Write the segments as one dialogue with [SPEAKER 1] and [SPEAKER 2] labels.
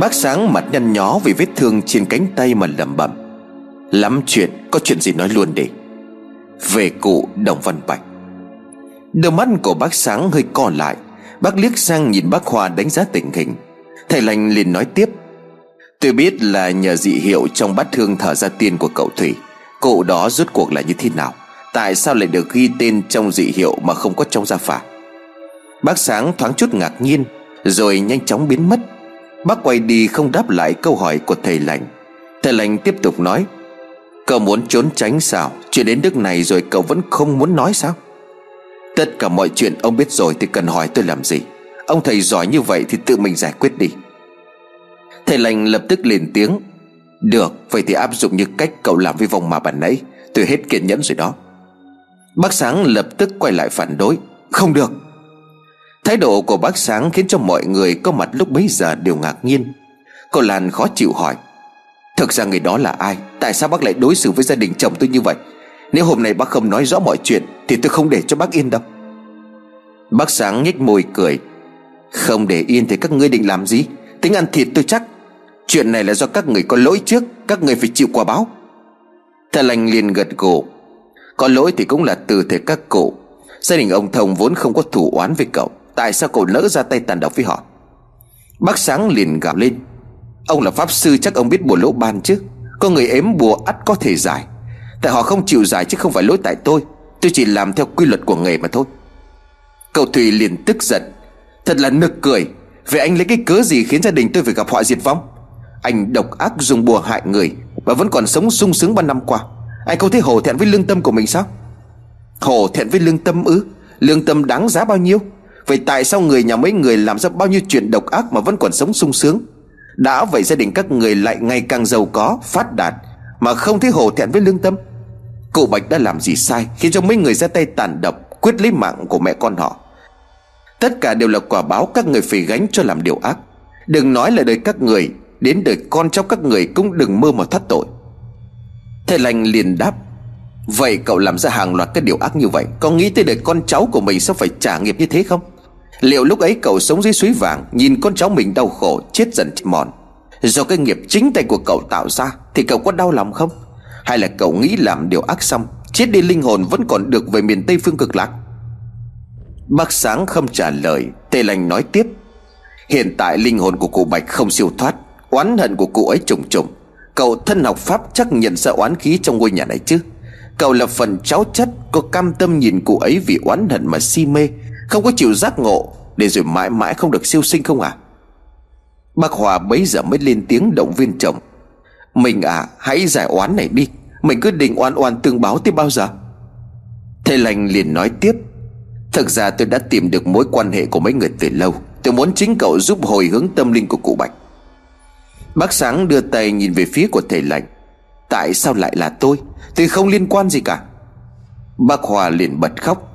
[SPEAKER 1] Bác sáng mặt nhăn nhó vì vết thương trên cánh tay mà lẩm bẩm. Lắm chuyện, Có chuyện gì nói luôn đi. Về cụ Đồng Văn Bạch. Đôi mắt của bác sáng hơi co lại. Bác liếc sang nhìn bác Hoa đánh giá tình hình. Thầy lành liền nói tiếp. Tôi biết là nhờ dị hiệu trong bát thương thở ra tiên của cậu Thủy. Cụ đó rốt cuộc là như thế nào? Tại sao lại được ghi tên trong dị hiệu mà không có trong gia phả? Bác sáng thoáng chút ngạc nhiên, Rồi nhanh chóng biến mất. Bác quay đi không đáp lại câu hỏi của thầy lành. Thầy lành tiếp tục nói, Cậu muốn trốn tránh sao? Chuyện đến nước này rồi cậu vẫn không muốn nói sao? Tất cả mọi chuyện ông biết rồi Thì cần hỏi tôi làm gì. Ông thầy giỏi như vậy thì tự mình giải quyết đi. Thầy lành lập tức lên tiếng, Được, vậy thì áp dụng như cách cậu làm với vòng mà bản nãy. Tôi hết kiên nhẫn rồi đó. Bác Sáng lập tức quay lại phản đối, Không được Thái độ của bác Sáng khiến cho mọi người có mặt lúc bấy giờ đều ngạc nhiên. Cô Lan khó chịu hỏi, Thực ra người đó là ai? Tại sao bác lại đối xử với gia đình chồng tôi như vậy? Nếu hôm nay bác không nói rõ mọi chuyện, Thì tôi không để cho bác yên đâu Bác Sáng nhếch môi cười, Không để yên thì các ngươi định làm gì? Tính ăn thịt tôi chắc. Chuyện này là do các người có lỗi trước, Các người phải chịu quả báo. Thầy lành liền gật gù, Có lỗi thì cũng là từ thể các cụ. Gia đình ông Thông vốn không có thủ oán với cậu. Tại sao cậu lỡ ra tay tàn độc với họ? Bác Sáng liền gào lên. Ông là pháp sư, chắc ông biết bùa lỗ ban chứ. Có người ếm bùa ắt có thể giải. Tại họ không chịu giải chứ không phải lỗi tại tôi. Tôi chỉ làm theo quy luật của nghề mà thôi. Cậu Thùy liền tức giận. Thật là nực cười. Vậy anh lấy cái cớ gì khiến gia đình tôi phải gặp họa diệt vong? Anh độc ác dùng bùa hại người Và vẫn còn sống sung sướng bao năm qua. Anh không thấy hổ thẹn với lương tâm của mình sao? Hổ thẹn với lương tâm ư? Lương tâm đáng giá bao nhiêu? Vậy tại sao người nhà mấy người làm ra bao nhiêu chuyện độc ác Mà vẫn còn sống sung sướng? Đã vậy gia đình các người lại ngày càng giàu có, Phát đạt, Mà không thấy hổ thẹn với lương tâm. Cụ Bạch đã làm gì sai Khiến cho mấy người ra tay tàn độc, Quyết lấy mạng của mẹ con họ? Tất cả đều là quả báo các người phải gánh cho làm điều ác. Đừng nói là đời các người, Đến đời con cháu các người cũng đừng mơ mà thoát tội. Thầy lành liền đáp, Vậy cậu làm ra hàng loạt cái điều ác như vậy, Có nghĩ tới đời con cháu của mình sẽ phải trả nghiệp như thế không? Liệu lúc ấy cậu sống dưới suối vàng, Nhìn con cháu mình đau khổ, Chết dần chết mòn? Do cái nghiệp chính tay của cậu tạo ra, Thì cậu có đau lòng không? Hay là cậu nghĩ làm điều ác xong, Chết đi linh hồn vẫn còn được về miền Tây phương cực lạc? Bác Sáng không trả lời Tề lành nói tiếp. Hiện tại linh hồn của cụ Bạch không siêu thoát, Oán hận của cụ ấy trùng trùng. Cậu thân học pháp chắc nhận ra oán khí trong ngôi nhà này chứ? Cậu là phần cháu chất, Có cam tâm nhìn cụ ấy vì oán hận mà si mê. Không có chịu giác ngộ Để rồi mãi mãi không được siêu sinh không à Bác Hòa bấy giờ mới lên tiếng động viên chồng. Mình à hãy giải oán này đi. Mình cứ định oan oan tương báo tới bao giờ? Thầy lành liền nói tiếp. Thực ra tôi đã tìm được mối quan hệ của mấy người từ lâu. Tôi muốn chính cậu giúp hồi hướng tâm linh của cụ Bạch. Bác Sáng đưa tay nhìn về phía của thầy lành Tại sao lại là tôi? Tôi không liên quan gì cả. Bác Hòa liền bật khóc.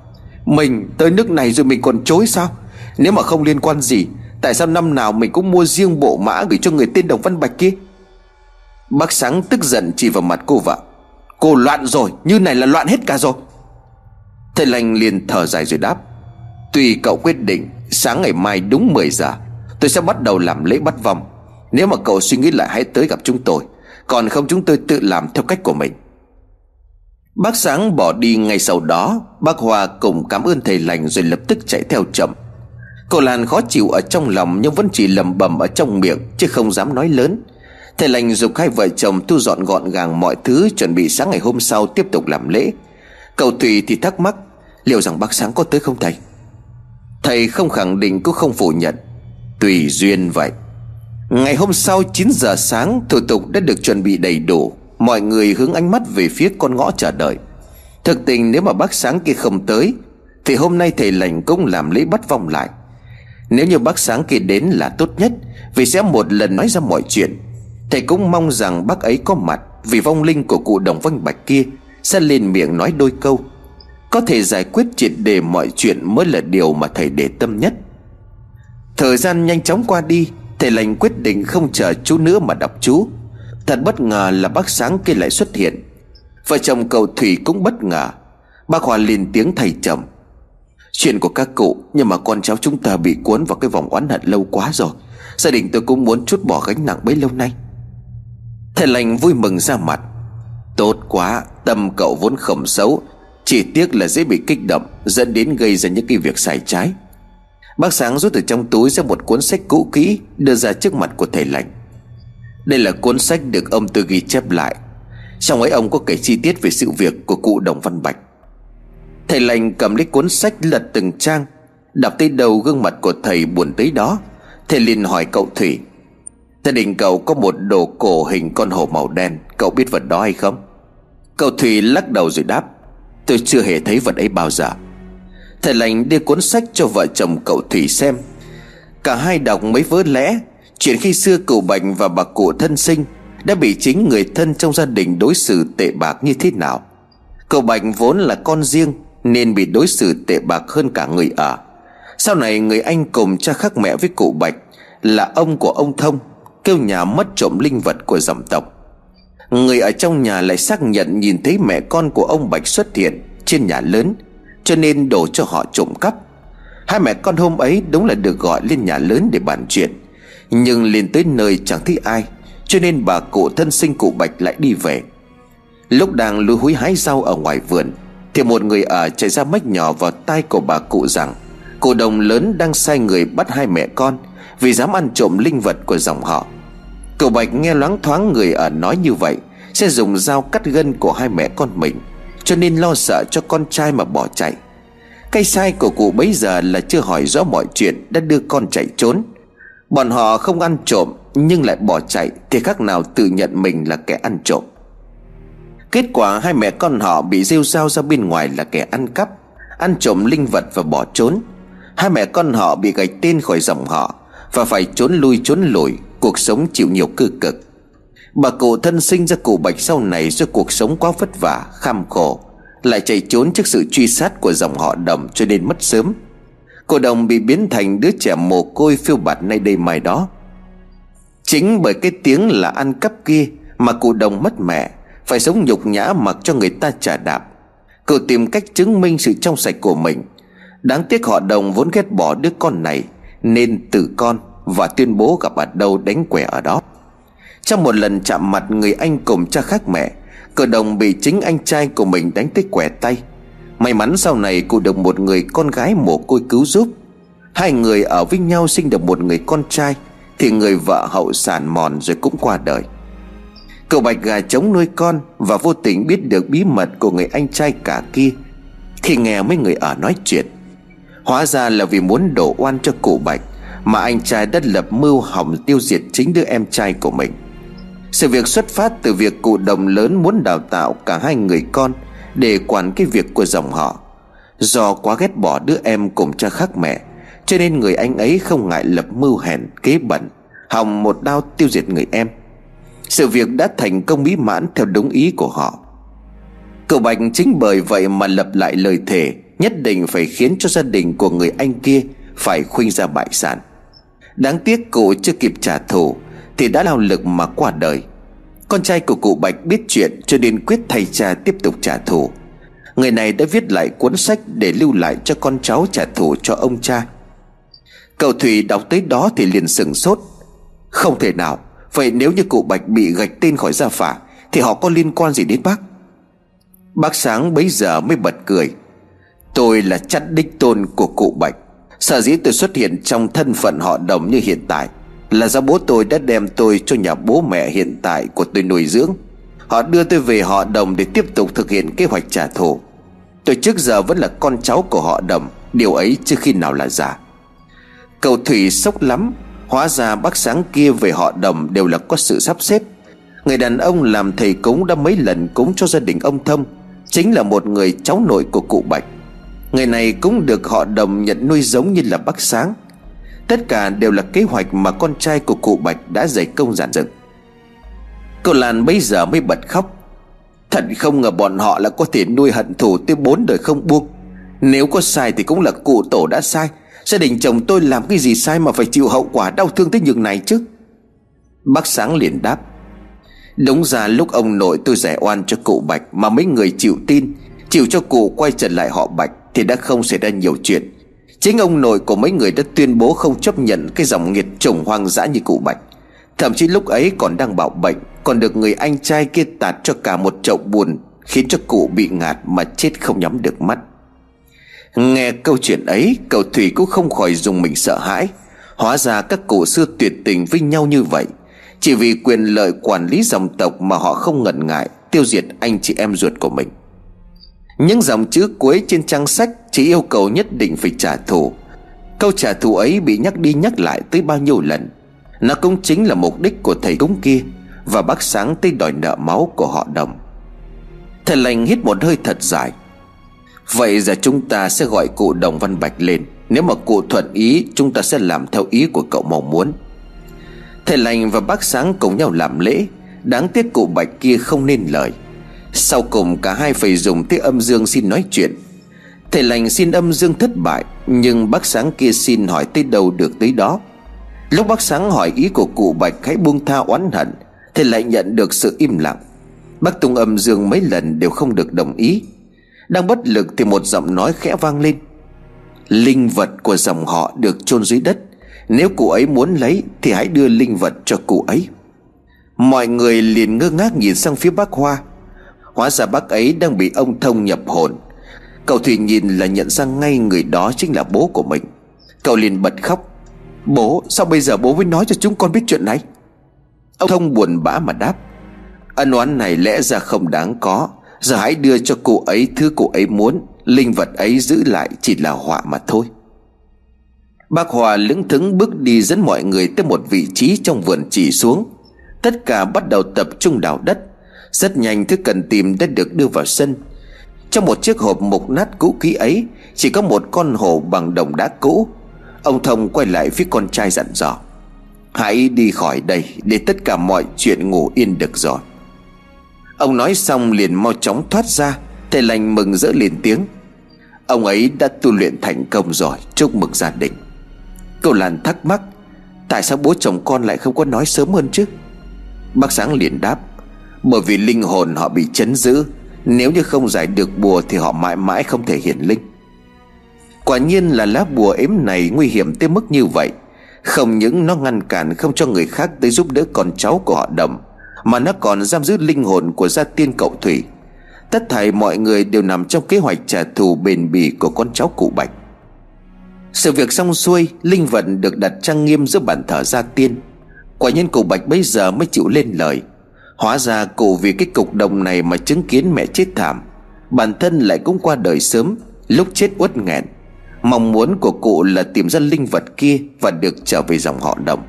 [SPEAKER 1] Mình tới nước này rồi mình còn chối sao? Nếu mà không liên quan gì, Tại sao năm nào mình cũng mua riêng bộ mã Gửi cho người tên Đồng Văn Bạch kia? Bác Sáng tức giận chỉ vào mặt cô vợ. Cô loạn rồi, Như này là loạn hết cả rồi. Thầy lành liền thở dài rồi đáp. Tùy cậu quyết định, Sáng ngày mai đúng 10 giờ, Tôi sẽ bắt đầu làm lễ bắt vong. Nếu mà cậu suy nghĩ lại hãy tới gặp chúng tôi. Còn không chúng tôi tự làm theo cách của mình. Bác Sáng bỏ đi ngay sau đó, Bác Hòa cùng cảm ơn thầy lành Rồi lập tức chạy theo chậm. Cô Lan khó chịu ở trong lòng Nhưng vẫn chỉ lầm bầm ở trong miệng, Chứ không dám nói lớn. Thầy lành dục hai vợ chồng thu dọn gọn gàng mọi thứ, Chuẩn bị sáng ngày hôm sau tiếp tục làm lễ. Cậu Thùy thì thắc mắc, Liệu rằng bác Sáng có tới không thầy? Thầy không khẳng định, cũng không phủ nhận. Tùy duyên vậy. Ngày hôm sau 9 giờ sáng, Thủ tục đã được chuẩn bị đầy đủ. Mọi người hướng ánh mắt về phía con ngõ chờ đợi. Thực tình nếu mà bác sáng kia không tới, Thì hôm nay thầy lành cũng làm lễ bắt vong lại. Nếu như bác sáng kia đến là tốt nhất, Vì sẽ một lần nói ra mọi chuyện. Thầy cũng mong rằng bác ấy có mặt, Vì vong linh của cụ đồng vanh bạch kia Sẽ lên miệng nói đôi câu. Có thể giải quyết triệt đề mọi chuyện Mới là điều mà thầy để tâm nhất. Thời gian nhanh chóng qua đi, Thầy lành quyết định không chờ chú nữa mà đọc chú. Thật bất ngờ là bác sáng kia lại xuất hiện. Vợ chồng cậu Thủy cũng bất ngờ. Bác Hòa liền tiếng thầy trầm. Chuyện của các cụ, Nhưng mà con cháu chúng ta bị cuốn vào cái vòng oán hận lâu quá rồi. Gia đình tôi cũng muốn chút bỏ gánh nặng bấy lâu nay. Thầy lành vui mừng ra mặt. Tốt quá, Tâm cậu vốn khẩm xấu. Chỉ tiếc là dễ bị kích động, Dẫn đến gây ra những cái việc sai trái. Bác Sáng rút từ trong túi ra một cuốn sách cũ kỹ, Đưa ra trước mặt của thầy lành. Đây là cuốn sách được ông Tư ghi chép lại. Trong ấy ông có kể chi tiết về sự việc của cụ Đồng Văn Bạch. Thầy lành cầm lấy cuốn sách lật từng trang, Đọc tới đầu gương mặt của thầy buồn tới đó. Thầy liền hỏi cậu Thủy Gia đình cậu có một đồ cổ hình con hổ màu đen, Cậu biết vật đó hay không? Cậu Thủy lắc đầu rồi đáp, Tôi chưa hề thấy vật ấy bao giờ. Thầy lành đưa cuốn sách cho vợ chồng cậu Thủy xem. Cả hai đọc mấy vớ lẽ Chuyện khi xưa cậu Bành và bà cụ thân sinh Đã bị chính người thân trong gia đình đối xử tệ bạc như thế nào. Cậu Bành vốn là con riêng Nên bị đối xử tệ bạc hơn cả người ở Sau này người anh cùng cha khác mẹ với cụ Bạch Là ông của ông Thông, Kêu nhà mất trộm linh vật của dòng tộc. Người ở trong nhà lại xác nhận nhìn thấy mẹ con của ông Bạch xuất hiện Trên nhà lớn, Cho nên đổ cho họ trộm cắp. Hai mẹ con hôm ấy đúng là được gọi lên nhà lớn để bàn chuyện. Nhưng lên tới nơi chẳng thấy ai, Cho nên bà cụ thân sinh cụ Bạch lại đi về. Lúc đang lùi húi hái rau ở ngoài vườn, Thì một người ở chạy ra mách nhỏ vào tai của bà cụ rằng Cụ đồng lớn đang sai người bắt hai mẹ con, Vì dám ăn trộm linh vật của dòng họ. Cậu Bạch nghe loáng thoáng người ở nói như vậy, Sẽ dùng dao cắt gân của hai mẹ con mình, Cho nên lo sợ cho con trai mà bỏ chạy. Cái sai của cụ bấy giờ là chưa hỏi rõ mọi chuyện Đã đưa con chạy trốn. Bọn họ không ăn trộm Nhưng lại bỏ chạy Thì khác nào tự nhận mình là kẻ ăn trộm. Kết quả hai mẹ con họ bị rêu rao ra bên ngoài là kẻ ăn cắp Ăn trộm linh vật và bỏ trốn. Hai mẹ con họ bị gạch tên khỏi dòng họ Và phải trốn lui trốn lùi Cuộc sống chịu nhiều cư cực. Bà cụ thân sinh ra cụ Bạch sau này Do cuộc sống quá vất vả, kham khổ Lại chạy trốn trước sự truy sát của dòng họ đồng Cho nên mất sớm. Cô đồng bị biến thành đứa trẻ mồ côi phiêu bạt nay đây mai đó. Chính bởi cái tiếng là ăn cắp kia Mà cụ đồng mất mẹ, Phải sống nhục nhã mặc cho người ta trả đạp. Cậu tìm cách chứng minh sự trong sạch của mình. Đáng tiếc họ đồng vốn ghét bỏ đứa con này, Nên tử con và tuyên bố gặp ở đâu đánh quẻ ở đó. Trong một lần chạm mặt người anh cùng cha khác mẹ Cờ đồng bị chính anh trai của mình đánh tới quẻ tay. May mắn sau này cụ được một người con gái mồ côi cứu giúp. Hai người ở với nhau sinh được một người con trai, Thì người vợ hậu sản mòn rồi cũng qua đời. Cậu bạch gà chống nuôi con Và vô tình biết được bí mật của người anh trai cả kia Khi nghe mấy người ở nói chuyện. Hóa ra là vì muốn đổ oan cho cụ bạch mà anh trai đã lập mưu hỏng tiêu diệt chính đứa em trai của mình. Sự việc xuất phát từ việc cụ đồng lớn muốn đào tạo cả hai người con để quản cái việc của dòng họ. Do quá ghét bỏ đứa em cùng cha khác mẹ, Cho nên người anh ấy không ngại lập mưu hèn, kế bẩn, Hòng một đao tiêu diệt người em. Sự việc đã thành công mỹ mãn theo đúng ý của họ. Cậu Bạch chính bởi vậy mà lập lại lời thề, Nhất định phải khiến cho gia đình của người anh kia Phải khuynh ra bại sản. Đáng tiếc cụ chưa kịp trả thù, Thì đã lao lực mà qua đời. Con trai của cụ Bạch biết chuyện Cho nên quyết thay cha tiếp tục trả thù. Người này đã viết lại cuốn sách Để lưu lại cho con cháu trả thù cho ông cha. Cậu Thủy đọc tới đó thì liền sừng sốt. Không thể nào, Vậy nếu như cụ Bạch bị gạch tên khỏi gia phả, Thì họ có liên quan gì đến bác? Bác Sáng bấy giờ mới bật cười. Tôi là chắt đích tôn của cụ Bạch. Sở dĩ tôi xuất hiện trong thân phận họ đồng như hiện tại là do bố tôi đã đem tôi cho nhà bố mẹ hiện tại của tôi nuôi dưỡng. Họ đưa tôi về họ đồng để tiếp tục thực hiện kế hoạch trả thù. Tôi trước giờ vẫn là con cháu của họ đồng, Điều ấy chưa khi nào là giả. Cầu Thủy sốc lắm, Hóa ra bác sáng kia về họ đồng đều là có sự sắp xếp. Người đàn ông làm thầy cúng đã mấy lần cúng cho gia đình ông Thông, Chính là một người cháu nội của cụ Bạch. Người này cũng được họ đồng nhận nuôi giống như là bác sáng. Tất cả đều là kế hoạch mà con trai của cụ Bạch đã dày công giản dựng. Cô Lan bây giờ mới bật khóc. Thật không ngờ bọn họ là có thể nuôi hận thù tới bốn đời không buông. Nếu có sai thì cũng là cụ tổ đã sai. Gia đình chồng tôi làm cái gì sai mà phải chịu hậu quả đau thương tới nhường này chứ? Bác Sáng liền đáp. Đúng ra lúc ông nội tôi giải oan cho cụ Bạch Mà mấy người chịu tin, Chịu cho cụ quay trở lại họ Bạch thì đã không xảy ra nhiều chuyện. Chính ông nội của mấy người đã tuyên bố không chấp nhận Cái dòng nghiệt chủng hoang dã như cụ Bạch. Thậm chí lúc ấy còn đang bảo bệnh, Còn được người anh trai kia tạt cho cả một chậu buồn, Khiến cho cụ bị ngạt mà chết không nhắm được mắt. Nghe câu chuyện ấy, Cậu Thủy cũng không khỏi dùng mình sợ hãi. Hóa ra các cụ xưa tuyệt tình với nhau như vậy. Chỉ vì quyền lợi quản lý dòng tộc Mà họ không ngần ngại Tiêu diệt anh chị em ruột của mình. Những dòng chữ cuối trên trang sách Chỉ yêu cầu nhất định phải trả thù. Câu trả thù ấy bị nhắc đi nhắc lại tới bao nhiêu lần. Nó cũng chính là mục đích của thầy cúng kia Và bác sáng tới đòi nợ máu của họ đồng. Thầy lành hít một hơi thật dài. Vậy giờ chúng ta sẽ gọi cụ Đồng Văn Bạch lên. Nếu mà cụ thuận ý, Chúng ta sẽ làm theo ý của cậu mong muốn. Thầy lành và bác sáng cùng nhau làm lễ. Đáng tiếc cụ Bạch kia không nên lời. Sau cùng cả hai phải dùng tiếng âm dương xin nói chuyện. Thầy lành xin âm dương thất bại, Nhưng bác sáng kia xin hỏi tới đâu được tới đó. Lúc bác sáng hỏi ý của cụ Bạch hãy buông tha oán hận, Thầy lại nhận được sự im lặng. Bác tung âm dương mấy lần đều không được đồng ý. Đang bất lực thì một giọng nói khẽ vang lên. Linh vật của dòng họ được chôn dưới đất, Nếu cụ ấy muốn lấy Thì hãy đưa linh vật cho cụ ấy. Mọi người liền ngơ ngác nhìn sang phía bác Hoa. Hóa ra bác ấy đang bị ông Thông nhập hồn. Cậu Thủy nhìn là nhận ra ngay người đó chính là bố của mình. Cậu liền bật khóc. Bố, sao bây giờ bố mới nói cho chúng con biết chuyện này? Ông Thông buồn bã mà đáp. Ân oán này lẽ ra không đáng có. Giờ hãy đưa cho cụ ấy thứ cụ ấy muốn. Linh vật ấy giữ lại chỉ là họa mà thôi. Bác Hòa lững thững bước đi dẫn mọi người tới một vị trí trong vườn chỉ xuống. Tất cả bắt đầu tập trung đào đất. Rất nhanh thứ cần tìm đã được đưa vào sân. Trong một chiếc hộp mục nát cũ kỹ ấy, Chỉ có một con hổ bằng đồng đá cũ. Ông Thông quay lại phía con trai dặn dò. Hãy đi khỏi đây Để tất cả mọi chuyện ngủ yên được rồi. Ông nói xong liền mau chóng thoát ra, Thầy lành mừng rỡ liền tiếng. Ông ấy đã tu luyện thành công rồi, Chúc mừng gia đình. Cô Lan thắc mắc, Tại sao bố chồng con lại không có nói sớm hơn chứ? Bác Sáng liền đáp bởi vì linh hồn họ bị chấn giữ, Nếu như không giải được bùa Thì họ mãi mãi không thể hiển linh. Quả nhiên là lá bùa ếm này Nguy hiểm tới mức như vậy. Không những nó ngăn cản không cho người khác Tới giúp đỡ con cháu của họ đầm, mà nó còn giam giữ linh hồn của gia tiên cậu Thủy. Tất thảy mọi người đều nằm trong kế hoạch trả thù bền bỉ của con cháu cụ Bạch. Sự việc xong xuôi, Linh vận được đặt trang nghiêm giữa bàn thờ gia tiên. Quả nhân cụ Bạch bây giờ mới chịu lên lời. Hóa ra cụ vì cái cục đồng này mà chứng kiến mẹ chết thảm, Bản thân lại cũng qua đời sớm, Lúc chết uất nghẹn. Mong muốn của cụ là tìm ra linh vật kia Và được trở về dòng họ đồng.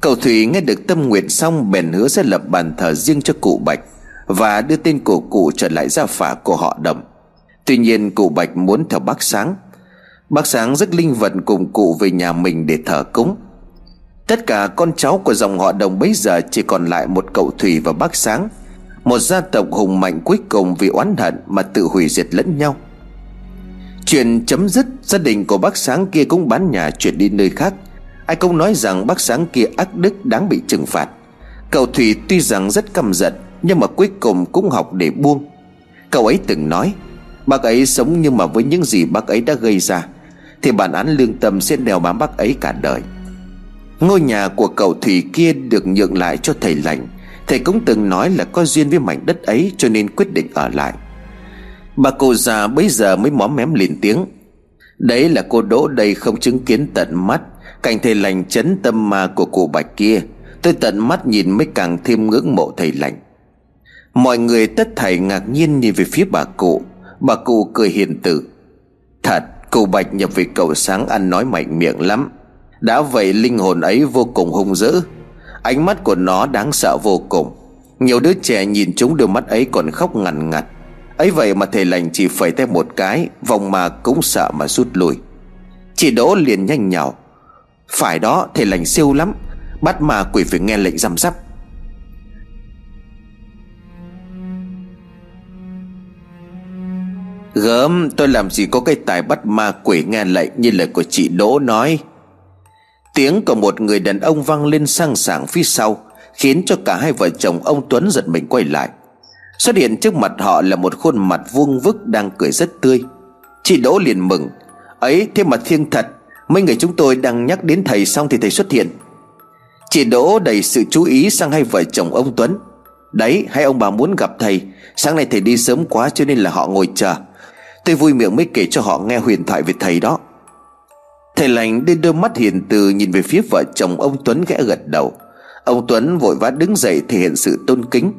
[SPEAKER 1] Cậu Thủy nghe được tâm nguyện xong Bèn hứa sẽ lập bàn thờ riêng cho cụ Bạch Và đưa tên của cụ trở lại gia phả của họ đồng. Tuy nhiên cụ Bạch muốn theo bác Sáng. Bác Sáng rất linh vật cùng cụ về nhà mình để thờ cúng. Tất cả con cháu của dòng họ đồng bấy giờ chỉ còn lại một cậu Thủy và bác Sáng, Một gia tộc hùng mạnh cuối cùng vì oán hận mà tự hủy diệt lẫn nhau. Chuyện chấm dứt Gia đình của bác Sáng kia cũng bán nhà chuyển đi nơi khác. Ai cũng nói rằng bác sáng kia ác đức đáng bị trừng phạt. Cậu Thủy tuy rằng rất căm giận, Nhưng mà cuối cùng cũng học để buông. Cậu ấy từng nói, Bác ấy sống nhưng mà với những gì bác ấy đã gây ra, Thì bản án lương tâm sẽ đeo bám bác ấy cả đời. Ngôi nhà của cậu Thủy kia được nhượng lại cho thầy lành. Thầy cũng từng nói là có duyên với mảnh đất ấy, Cho nên quyết định ở lại. Bà cô già bây giờ mới móm mém lên tiếng. Đấy là cô đỗ đây không chứng kiến tận mắt. Cảnh thầy lành chấn tâm ma của cụ bạch kia. Tôi tận mắt nhìn mới càng thêm ngưỡng mộ thầy lành. Mọi người tất thảy ngạc nhiên nhìn về phía bà cụ. Bà cụ cười hiền tử Thật, cụ bạch nhập về cầu sáng ăn nói mạnh miệng lắm. Đã vậy linh hồn ấy vô cùng hung dữ. Ánh mắt của nó đáng sợ vô cùng. Nhiều đứa trẻ nhìn chúng đôi mắt ấy còn khóc ngằn ngặt. Ấy vậy mà thầy lành chỉ phẩy tay một cái, Vòng mà cũng sợ mà rút lui. Chị Đỗ liền nhanh nhào. Phải đó, thầy lành siêu lắm. Bắt ma quỷ phải nghe lệnh giam sắp. Gớm, tôi làm gì có cái tài bắt ma quỷ nghe lệnh Như lời của chị Đỗ nói. Tiếng của một người đàn ông vang lên sang sảng phía sau, Khiến cho cả hai vợ chồng ông Tuấn giật mình quay lại. Xuất hiện trước mặt họ là một khuôn mặt vuông vức đang cười rất tươi. Chị Đỗ liền mừng, Ấy, thế mà thiêng thật, Mấy người chúng tôi đang nhắc đến thầy xong thì thầy xuất hiện. Chị Đỗ đầy sự chú ý sang hai vợ chồng ông Tuấn. Đấy, hai ông bà muốn gặp thầy, Sáng nay thầy đi sớm quá cho nên là họ ngồi chờ. Tôi vui miệng mới kể cho họ nghe huyền thoại về thầy đó. Thầy lành đưa đôi mắt hiền từ nhìn về phía vợ chồng ông Tuấn ghẽ gật đầu. Ông Tuấn vội vã đứng dậy thể hiện sự tôn kính.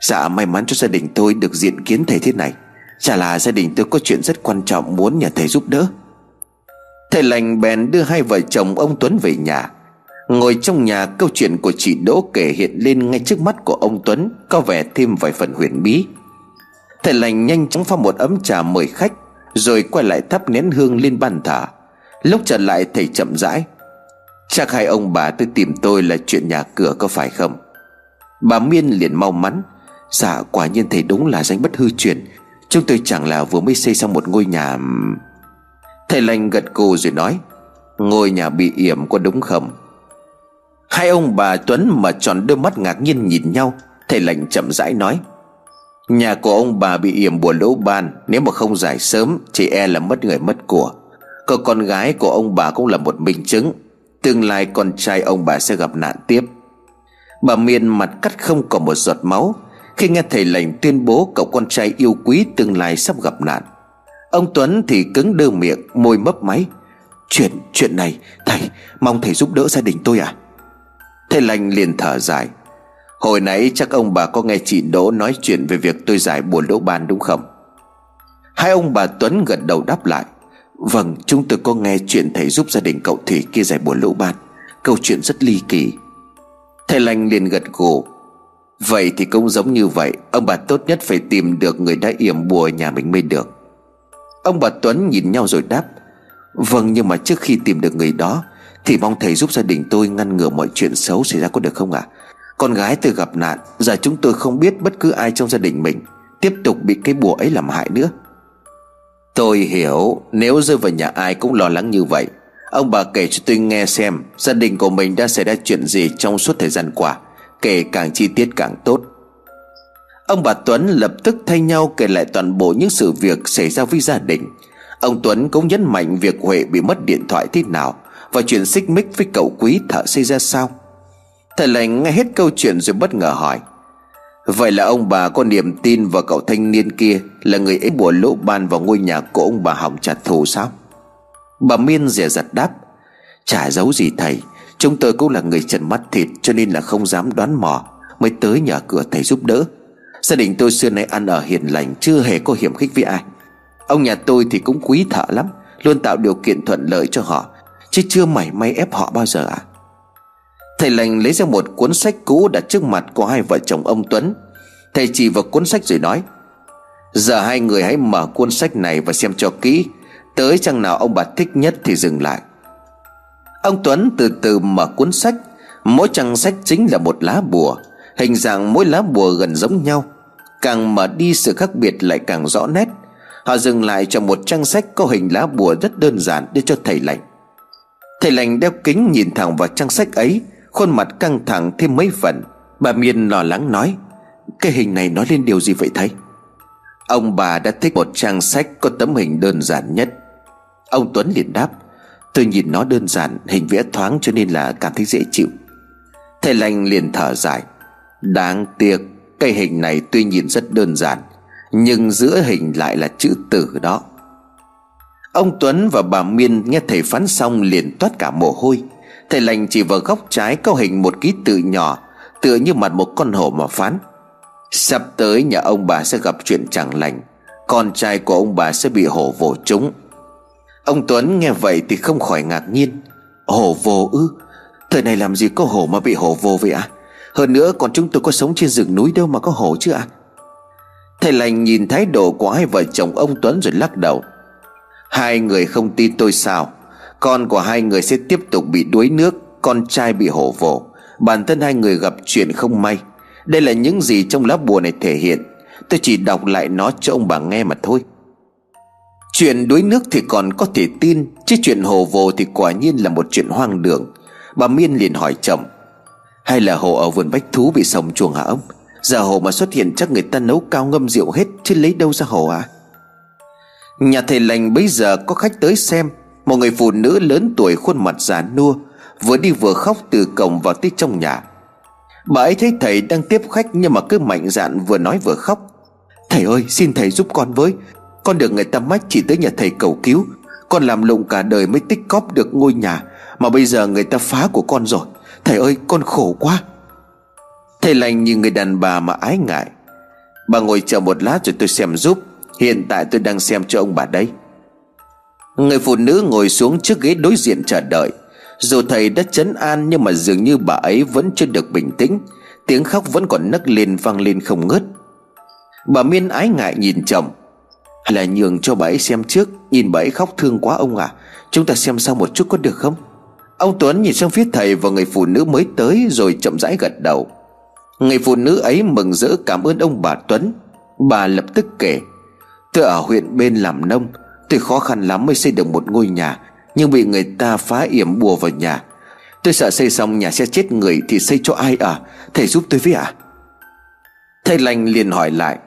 [SPEAKER 1] Dạ may mắn cho gia đình tôi được diện kiến thầy thế này. Chả là gia đình tôi có chuyện rất quan trọng muốn nhờ thầy giúp đỡ. Thầy lành bèn đưa hai vợ chồng ông Tuấn về nhà. Ngồi trong nhà, câu chuyện của chị Đỗ kể hiện lên ngay trước mắt của ông Tuấn, Có vẻ thêm vài phần huyền bí. Thầy lành nhanh chóng pha một ấm trà mời khách, Rồi quay lại thắp nén hương lên bàn thờ. Lúc trở lại thầy chậm rãi. Chắc hai ông bà tới tìm tôi là chuyện nhà cửa có phải không? Bà Miên liền mau mắn. Dạ quả nhiên thầy đúng là danh bất hư truyền. Chúng tôi chẳng là vừa mới xây xong một ngôi nhà Thầy lành gật cù rồi nói, Ngôi nhà bị yểm có đúng không? Hai ông bà Tuấn mà tròn đôi mắt ngạc nhiên nhìn nhau. Thầy lành chậm rãi nói, Nhà của ông bà bị yểm bùa lỗ ban, Nếu mà không giải sớm Chỉ e là mất người mất của. Cậu con gái của ông bà cũng là một minh chứng. Tương lai con trai ông bà sẽ gặp nạn tiếp. Bà Miên mặt cắt không còn một giọt máu. Khi nghe thầy lành tuyên bố cậu con trai yêu quý tương lai sắp gặp nạn Ông Tuấn thì cứng đơ miệng Môi mấp máy. Chuyện, chuyện này Thầy, mong thầy giúp đỡ gia đình tôi à? Thầy lành liền thở dài. Hồi nãy chắc ông bà có nghe chị Đỗ nói chuyện về việc tôi giải buồn đỗ ban đúng không? Hai ông bà Tuấn gật đầu đáp lại. Vâng chúng tôi có nghe chuyện thầy giúp gia đình cậu Thủy kia giải buồn lỗ bạt Câu chuyện rất ly kỳ. Thầy lành liền gật gù. Vậy thì cũng giống như vậy, Ông bà tốt nhất phải tìm được người đã yểm bùa nhà mình mới được. Ông bà Tuấn nhìn nhau rồi đáp. Vâng nhưng mà trước khi tìm được người đó, Thì mong thầy giúp gia đình tôi ngăn ngừa mọi chuyện xấu xảy ra có được không ạ? À? Con gái tôi gặp nạn, Giờ chúng tôi không biết bất cứ ai trong gia đình mình Tiếp tục bị cái bùa ấy làm hại nữa. Tôi hiểu, Nếu rơi vào nhà ai cũng lo lắng như vậy. Ông bà kể cho tôi nghe xem, Gia đình của mình đã xảy ra chuyện gì trong suốt thời gian qua, Kể càng chi tiết càng tốt. Ông bà Tuấn lập tức thay nhau kể lại toàn bộ những sự việc xảy ra với gia đình. Ông Tuấn cũng nhấn mạnh việc Huệ bị mất điện thoại thế nào Và chuyện xích mích với cậu quý thợ xây ra sao. Thầy lành nghe hết câu chuyện rồi bất ngờ hỏi Vậy là ông bà có niềm tin vào cậu thanh niên kia Là người ấy bùa lỗ ban vào ngôi nhà của ông bà hỏng trả thù sao? Bà Miên dè dặt đáp, Chả giấu gì thầy, Chúng tôi cũng là người trần mắt thịt Cho nên là không dám đoán mò, Mới tới nhờ cửa thầy giúp đỡ. Gia đình tôi xưa nay ăn ở hiền lành, Chưa hề có hiểm khích với ai. Ông nhà tôi thì cũng quý thợ lắm, Luôn tạo điều kiện thuận lợi cho họ, Chứ chưa mảy may ép họ bao giờ à Thầy lành lấy ra một cuốn sách cũ đặt trước mặt của hai vợ chồng ông Tuấn. Thầy chỉ vào cuốn sách rồi nói, Giờ hai người hãy mở cuốn sách này và xem cho kỹ. Tới trang nào ông bà thích nhất thì dừng lại. Ông Tuấn từ từ mở cuốn sách. Mỗi trang sách chính là một lá bùa. Hình dạng mỗi lá bùa gần giống nhau. Càng mở đi, sự khác biệt lại càng rõ nét. Họ dừng lại cho một trang sách có hình lá bùa rất đơn giản để cho thầy lành. Thầy lành đeo kính nhìn thẳng vào trang sách ấy. Khuôn mặt căng thẳng thêm mấy phần. Bà Miên lo lắng nói, Cái hình này nói lên điều gì vậy thầy? Ông bà đã thích một trang sách có tấm hình đơn giản nhất. Ông Tuấn liền đáp, Tôi nhìn nó đơn giản, Hình vẽ thoáng cho nên là cảm thấy dễ chịu. Thầy lành liền thở dài, Đáng tiếc, Cái hình này tuy nhìn rất đơn giản, Nhưng giữa hình lại là chữ tử đó. Ông Tuấn và bà Miên nghe thầy phán xong liền toát cả mồ hôi. Thầy lành chỉ vào góc trái có hình một ký tự nhỏ, Tựa như mặt một con hổ mà phán. Sắp tới nhà ông bà sẽ gặp chuyện chẳng lành, Con trai của ông bà sẽ bị hổ vồ trúng Ông Tuấn nghe vậy thì không khỏi ngạc nhiên. Hổ vồ ư? Thời này làm gì có hổ mà bị hổ vồ vậy ạ? À? Hơn nữa còn chúng tôi có sống trên rừng núi đâu mà có hổ chứ ạ? À? Thầy lành nhìn thái độ của hai vợ chồng ông Tuấn rồi lắc đầu. Hai người không tin tôi sao? Con của hai người sẽ tiếp tục bị đuối nước, Con trai bị hổ vồ Bản thân hai người gặp chuyện không may. Đây là những gì trong lá bùa này thể hiện. Tôi chỉ đọc lại nó cho ông bà nghe mà thôi. Chuyện đuối nước thì còn có thể tin, Chứ chuyện hồ vồ thì quả nhiên là một chuyện hoang đường. Bà Miên liền hỏi chồng, Hay là hồ ở vườn bách thú bị sòng chuồng hả ông? Giờ hồ mà xuất hiện chắc người ta nấu cao ngâm rượu hết, Chứ lấy đâu ra hồ à? Nhà thầy lành bây giờ có khách tới xem một người phụ nữ lớn tuổi khuôn mặt già nua, Vừa đi vừa khóc từ cổng vào tới trong nhà. Bà ấy thấy thầy đang tiếp khách Nhưng mà cứ mạnh dạn vừa nói vừa khóc. Thầy ơi, xin thầy giúp con với. Con được người ta mách chỉ tới nhà thầy cầu cứu. Con làm lụng cả đời mới tích cóp được ngôi nhà Mà bây giờ người ta phá của con rồi. Thầy ơi, con khổ quá. Thầy lành như người đàn bà mà ái ngại. Bà ngồi chờ một lát rồi tôi xem giúp. Hiện tại tôi đang xem cho ông bà đây Người phụ nữ ngồi xuống trước ghế đối diện chờ đợi. Dù thầy đã chấn an Nhưng mà dường như bà ấy vẫn chưa được bình tĩnh. Tiếng khóc vẫn còn nấc lên, vang lên không ngớt. Bà Miên ái ngại nhìn chồng. Hay là nhường cho bà ấy xem trước. Nhìn bà ấy khóc thương quá ông à. Chúng ta xem sau một chút có được không? Ông Tuấn nhìn sang phía thầy và người phụ nữ mới tới Rồi chậm rãi gật đầu. Người phụ nữ ấy mừng rỡ cảm ơn ông bà Tuấn. Bà lập tức kể. Tôi ở huyện bên làm nông. Tôi khó khăn lắm mới xây được một ngôi nhà, Nhưng bị người ta phá yểm bùa vào nhà. Tôi sợ xây xong nhà sẽ chết người Thì xây cho ai ở Thầy giúp tôi với ạ. À? Thầy lành liền hỏi lại,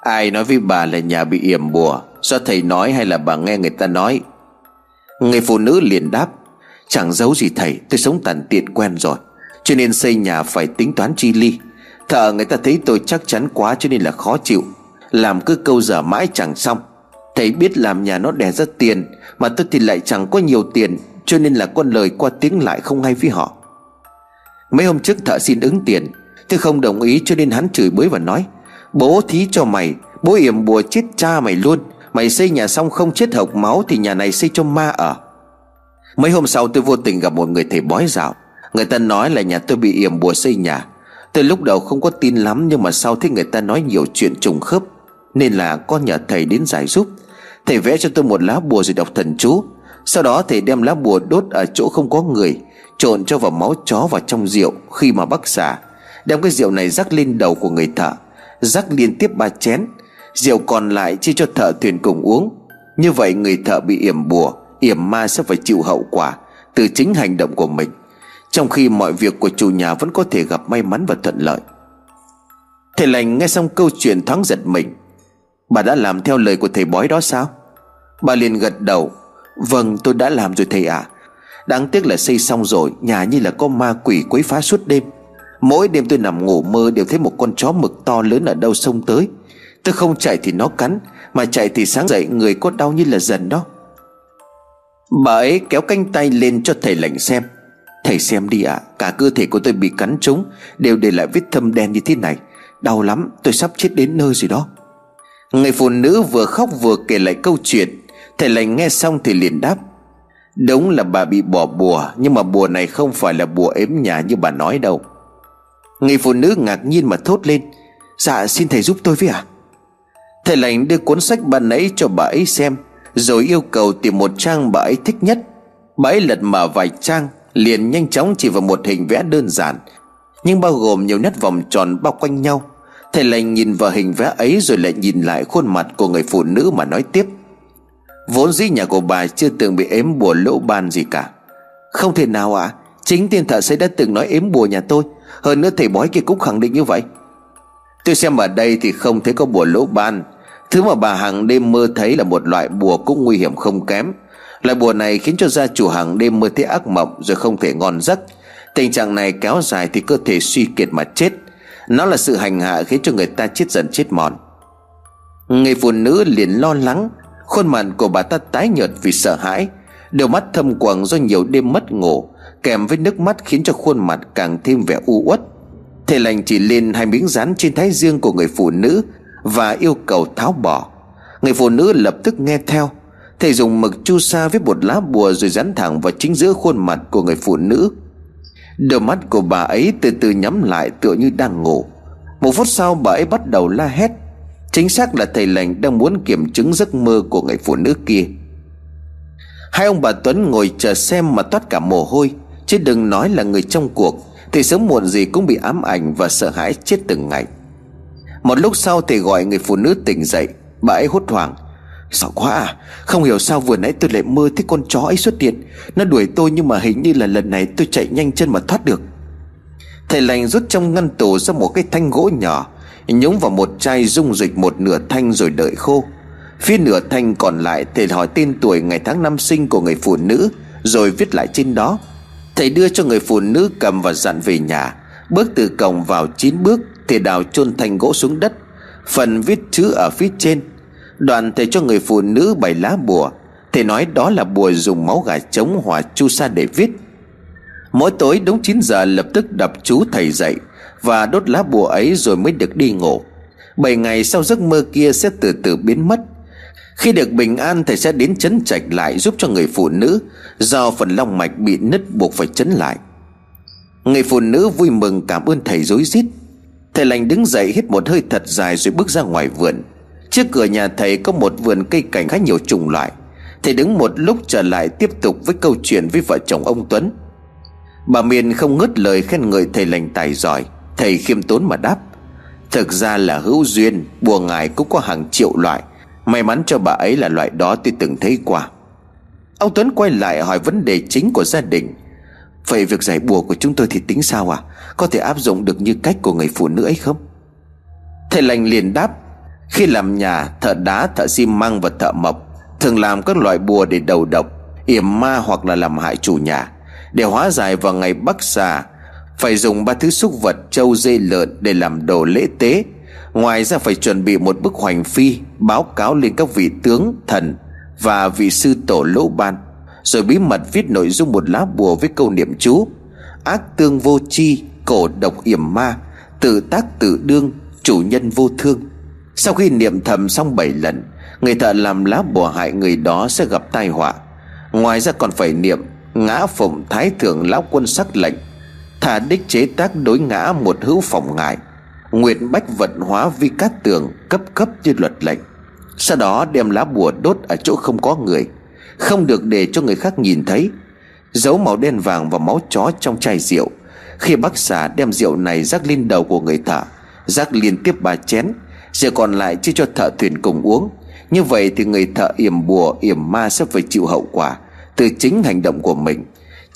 [SPEAKER 1] Ai nói với bà là nhà bị yểm bùa? Do thầy nói hay là bà nghe người ta nói? Người phụ nữ liền đáp, Chẳng giấu gì thầy, Tôi sống tàn tiện quen rồi, Cho nên xây nhà phải tính toán chi ly. Thợ người ta thấy tôi chắc chắn quá cho nên là khó chịu. Làm cứ câu giờ mãi chẳng xong. Thầy biết làm nhà nó đẻ ra tiền, Mà tôi thì lại chẳng có nhiều tiền, Cho nên là con lời qua tiếng lại không hay với họ. Mấy hôm trước thợ xin ứng tiền, Tôi không đồng ý cho nên hắn chửi bới và nói, Bố thí cho mày, Bố yểm bùa chết cha mày luôn, Mày xây nhà xong không chết hộc máu Thì nhà này xây cho ma ở. Mấy hôm sau tôi vô tình gặp một người thầy bói dạo. Người ta nói là nhà tôi bị yểm bùa xây nhà. Tôi lúc đầu không có tin lắm Nhưng mà sau thấy người ta nói nhiều chuyện trùng khớp, Nên là con nhờ thầy đến giải giúp. Thầy vẽ cho tôi một lá bùa rồi đọc thần chú. Sau đó thầy đem lá bùa đốt ở chỗ không có người, Trộn cho vào máu chó vào trong rượu Khi mà bắc xả Đem cái rượu này rắc lên đầu của người thợ, Rắc liên tiếp ba chén. Rượu còn lại chia cho thợ thuyền cùng uống. Như vậy người thợ bị yểm bùa, Yểm ma sẽ phải chịu hậu quả Từ chính hành động của mình, Trong khi mọi việc của chủ nhà vẫn có thể gặp may mắn và thuận lợi. Thầy lành nghe xong câu chuyện thoáng giật mình. Bà đã làm theo lời của thầy bói đó sao? Bà liền gật đầu. Vâng tôi đã làm rồi thầy ạ. À. Đáng tiếc là xây xong rồi Nhà như là có ma quỷ quấy phá suốt đêm. Mỗi đêm tôi nằm ngủ mơ Đều thấy một con chó mực to lớn ở đâu sông tới. Tôi không chạy thì nó cắn Mà chạy thì sáng dậy người có đau như là dần đó. Bà ấy kéo canh tay lên cho thầy lành xem. Thầy xem đi ạ à, Cả cơ thể của tôi bị cắn trúng Đều để lại vết thâm đen như thế này. Đau lắm tôi sắp chết đến nơi rồi đó. Người phụ nữ vừa khóc vừa kể lại câu chuyện. Thầy lành nghe xong thì liền đáp, Đúng là bà bị bỏ bùa, Nhưng mà bùa này không phải là bùa ếm nhà như bà nói đâu. Người phụ nữ ngạc nhiên mà thốt lên Dạ xin thầy giúp tôi với ạ. À? Thầy lành đưa cuốn sách bà nãy cho bà ấy xem, Rồi yêu cầu tìm một trang bà ấy thích nhất. Bà ấy lật mở vài trang, Liền nhanh chóng chỉ vào một hình vẽ đơn giản, Nhưng bao gồm nhiều nét vòng tròn bao quanh nhau. Thầy lành nhìn vào hình vẽ ấy Rồi lại nhìn lại khuôn mặt của người phụ nữ mà nói tiếp Vốn dĩ nhà của bà chưa từng bị ếm bùa lỗ ban gì cả. Không thể nào ạ. À? Chính tiên thợ xây đã từng nói ếm bùa nhà tôi. Hơn nữa thầy bói kia cũng khẳng định như vậy. Tôi xem ở đây thì không thấy có bùa lỗ ban. Thứ mà bà hàng đêm mơ thấy là một loại bùa cũng nguy hiểm không kém. Loại bùa này khiến cho gia chủ hàng đêm mơ thấy ác mộng Rồi không thể ngon giấc. Tình trạng này kéo dài thì cơ thể suy kiệt mà chết. Nó là sự hành hạ khiến cho người ta chết dần chết mòn. Người phụ nữ liền lo lắng. Khuôn mặt của bà ta tái nhợt vì sợ hãi. Đôi mắt thâm quầng do nhiều đêm mất ngủ, Kèm với nước mắt khiến cho khuôn mặt càng thêm vẻ u uất. Thầy lành chỉ lên hai miếng dán trên thái dương của người phụ nữ Và yêu cầu tháo bỏ. Người phụ nữ lập tức nghe theo. Thầy dùng mực chu sa với một lá bùa Rồi dán thẳng vào chính giữa khuôn mặt của người phụ nữ. Đôi mắt của bà ấy từ từ nhắm lại tựa như đang ngủ. Một phút sau bà ấy bắt đầu la hét. Chính xác là thầy lành đang muốn kiểm chứng giấc mơ của người phụ nữ kia. Hai ông bà Tuấn ngồi chờ xem mà toát cả mồ hôi, Chứ đừng nói là người trong cuộc, Thì sớm muộn gì cũng bị ám ảnh và sợ hãi chết từng ngày. Một lúc sau thầy gọi người phụ nữ tỉnh dậy, Bà ấy hốt hoảng. Sợ quá à Không hiểu sao vừa nãy tôi lại mơ thấy con chó ấy xuất hiện. Nó đuổi tôi nhưng mà hình như là lần này tôi chạy nhanh chân mà thoát được. Thầy lành rút trong ngăn tủ ra một cái thanh gỗ nhỏ Nhúng vào một chai dung dịch một nửa thanh rồi đợi khô. Phía nửa thanh còn lại Thầy hỏi tên tuổi ngày tháng năm sinh của người phụ nữ, Rồi viết lại trên đó. Thầy đưa cho người phụ nữ cầm và dặn về nhà. Bước từ cổng vào chín bước Thầy đào chôn thanh gỗ xuống đất. Phần viết chữ ở phía trên. Đoạn thầy cho người phụ nữ bày lá bùa. Thầy nói đó là bùa dùng máu gà trống hòa chu sa để viết. Mỗi tối đúng 9 giờ lập tức đập chú thầy dậy. Và đốt lá bùa ấy rồi mới được đi ngủ. Bảy ngày sau giấc mơ kia sẽ từ từ biến mất. Khi được bình an thầy sẽ đến chấn trạch lại giúp cho người phụ nữ, Do phần long mạch bị nứt buộc phải chấn lại. Người phụ nữ vui mừng cảm ơn thầy rối rít. Thầy lành đứng dậy hít một hơi thật dài rồi bước ra ngoài vườn. Trước cửa nhà thầy có một vườn cây cảnh khá nhiều chủng loại. Thầy đứng một lúc trở lại tiếp tục với câu chuyện với vợ chồng ông Tuấn. Bà Miền không ngớt lời khen ngợi thầy lành tài giỏi. Thầy khiêm tốn mà đáp, Thực ra là hữu duyên, Bùa ngài cũng có hàng triệu loại. May mắn cho bà ấy là loại đó tôi từng thấy qua. Ông Tuấn quay lại hỏi vấn đề chính của gia đình. Vậy việc giải bùa của chúng tôi thì tính sao à Có thể áp dụng được như cách của người phụ nữ ấy không? Thầy lành liền đáp, Khi làm nhà, thợ đá, thợ xi măng và thợ mộc Thường làm các loại bùa để đầu độc, yểm ma hoặc là làm hại chủ nhà. Để hóa giải vào ngày bắc xà phải dùng ba thứ súc vật trâu dê lợn Để làm đồ lễ tế. Ngoài ra phải chuẩn bị một bức hoành phi Báo cáo lên các vị tướng, thần Và vị sư tổ lỗ ban Rồi bí mật viết nội dung một lá bùa với câu niệm chú. Ác tương vô chi Cổ độc yểm ma Tự tác tự đương Chủ nhân vô thương. Sau khi niệm thầm xong bảy lần Người thợ làm lá bùa hại người đó sẽ gặp tai họa. Ngoài ra còn phải niệm Ngã phụng thái thượng lão quân sắc lệnh Thả đích chế tác đối ngã một hữu phòng ngại, Nguyện bách vận hóa vi cát tường Cấp cấp như luật lệnh. Sau đó đem lá bùa đốt ở chỗ không có người, Không được để cho người khác nhìn thấy. Giấu màu đen vàng và máu chó trong chai rượu. Khi bác xà đem rượu này rắc lên đầu của người thợ Rắc liên tiếp ba chén, rượu còn lại chia cho thợ thuyền cùng uống. Như vậy thì người thợ yểm bùa, yểm ma sẽ phải chịu hậu quả Từ chính hành động của mình.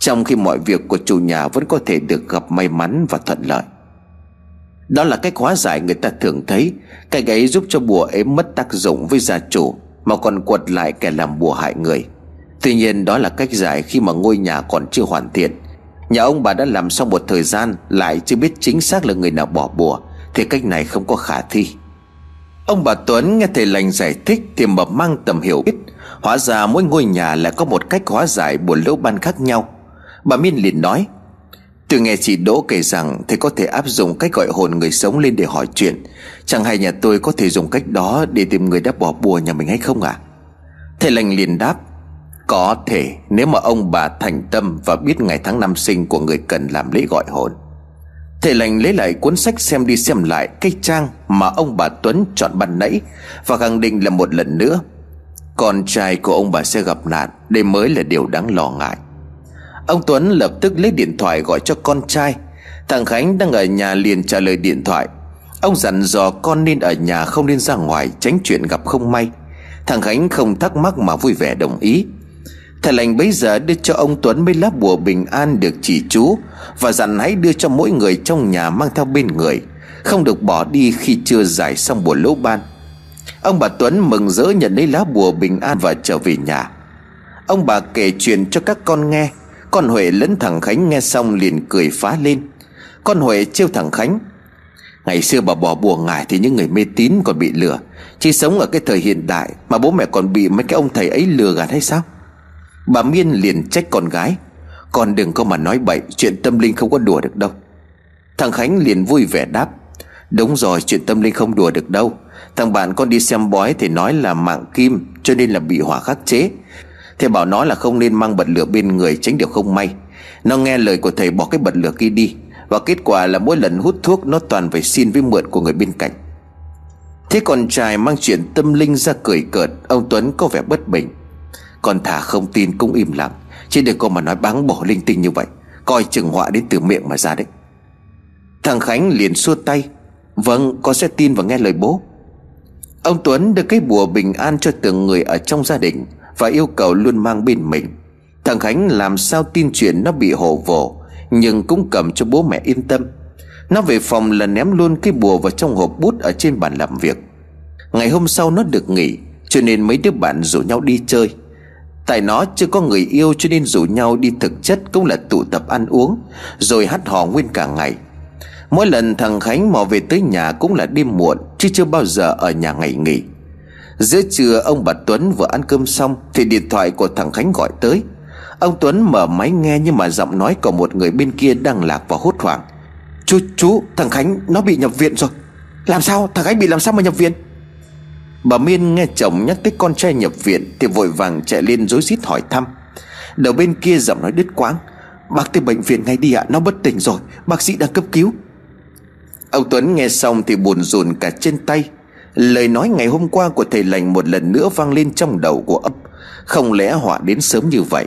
[SPEAKER 1] Trong khi mọi việc của chủ nhà vẫn có thể được gặp may mắn và thuận lợi. Đó là cách hóa giải người ta thường thấy, Cách ấy giúp cho bùa ấy mất tác dụng với gia chủ Mà còn quật lại kẻ làm bùa hại người. Tuy nhiên, đó là cách giải khi mà ngôi nhà còn chưa hoàn thiện. Nhà ông bà đã làm xong một thời gian Lại chưa biết chính xác là người nào bỏ bùa, Thì cách này không có khả thi. Ông bà Tuấn nghe thầy lành giải thích Thì mập mang tầm hiểu biết. Hóa ra mỗi ngôi nhà lại có một cách hóa giải buồn lỗ ban khác nhau. Bà Miên liền nói Tôi nghe chị Đỗ kể rằng Thầy có thể áp dụng cách gọi hồn người sống lên để hỏi chuyện. Chẳng hay nhà tôi có thể dùng cách đó Để tìm người đã bỏ bùa nhà mình hay không à Thầy lành liền đáp, Có thể, nếu mà ông bà thành tâm Và biết ngày tháng năm sinh của người cần làm lễ gọi hồn. Thầy lành lấy lại cuốn sách xem đi xem lại cái trang mà ông bà Tuấn chọn ban nãy Và khẳng định là một lần nữa, Con trai của ông bà sẽ gặp nạn, Đây mới là điều đáng lo ngại. Ông Tuấn lập tức lấy điện thoại gọi cho con trai. Thằng Khánh đang ở nhà liền trả lời điện thoại. Ông dặn dò con nên ở nhà không nên ra ngoài, Tránh chuyện gặp không may. Thằng Khánh không thắc mắc mà vui vẻ đồng ý. Thầy lành bấy giờ đưa cho ông Tuấn mấy lá bùa bình an được chỉ chú Và dặn hãy đưa cho mỗi người trong nhà mang theo bên người, Không được bỏ đi khi chưa giải xong bùa lỗ ban. Ông bà Tuấn mừng rỡ nhận lấy lá bùa bình an và trở về nhà. Ông bà kể chuyện cho các con nghe. Con Huệ lẫn thằng Khánh nghe xong liền cười phá lên. Con Huệ trêu thằng Khánh. Ngày xưa bà bỏ bùa ngài thì những người mê tín còn bị lừa. Chỉ sống ở cái thời hiện đại Mà bố mẹ còn bị mấy cái ông thầy ấy lừa gạt hay sao? Bà Miên liền trách con gái. Con đừng có mà nói bậy, Chuyện tâm linh không có đùa được đâu. Thằng Khánh liền vui vẻ đáp. Đúng rồi, chuyện tâm linh không đùa được đâu. Thằng bạn con đi xem bói thì nói là mạng kim, Cho nên là bị hỏa khắc chế. Thầy bảo nó là không nên mang bật lửa bên người Tránh điều không may. Nó nghe lời của thầy bỏ cái bật lửa kia đi, Và kết quả là mỗi lần hút thuốc Nó toàn phải xin với mượn của người bên cạnh. Thế con trai mang chuyện tâm linh ra cười cợt, Ông Tuấn có vẻ bất bình. Còn thả không tin cũng im lặng, Chứ đừng có mà nói báng bổ linh tinh như vậy. Coi chừng họa đến từ miệng mà ra đấy. Thằng Khánh liền xua tay. Vâng con sẽ tin và nghe lời bố. Ông Tuấn đưa cái bùa bình an cho từng người ở trong gia đình. Và yêu cầu luôn mang bên mình. Thằng Khánh làm sao tin chuyện nó bị hồ vồ Nhưng cũng cầm cho bố mẹ yên tâm. Nó về phòng là ném luôn cái bùa vào trong hộp bút ở trên bàn làm việc. Ngày hôm sau nó được nghỉ, Cho nên mấy đứa bạn rủ nhau đi chơi. Tại nó chưa có người yêu cho nên rủ nhau đi thực chất cũng là tụ tập ăn uống, Rồi hát hò nguyên cả ngày. Mỗi lần thằng Khánh mò về tới nhà cũng là đêm muộn, Chứ chưa bao giờ ở nhà ngày nghỉ. Giữa trưa ông bà Tuấn vừa ăn cơm xong Thì điện thoại của thằng Khánh gọi tới. Ông Tuấn mở máy nghe nhưng mà giọng nói của một người bên kia đang lạc và hốt hoảng. Chú, chú, thằng Khánh nó bị nhập viện rồi. Làm sao, thằng Khánh bị làm sao mà nhập viện? Bà Miên nghe chồng nhắc tới con trai nhập viện Thì vội vàng chạy lên rối rít hỏi thăm. Đầu bên kia giọng nói đứt quãng. Bác tới bệnh viện ngay đi ạ Nó bất tỉnh rồi. Bác sĩ đang cấp cứu. Ông Tuấn nghe xong thì buồn rùn cả trên tay. Lời nói ngày hôm qua của thầy lành một lần nữa vang lên trong đầu của ấp Không lẽ họa đến sớm như vậy?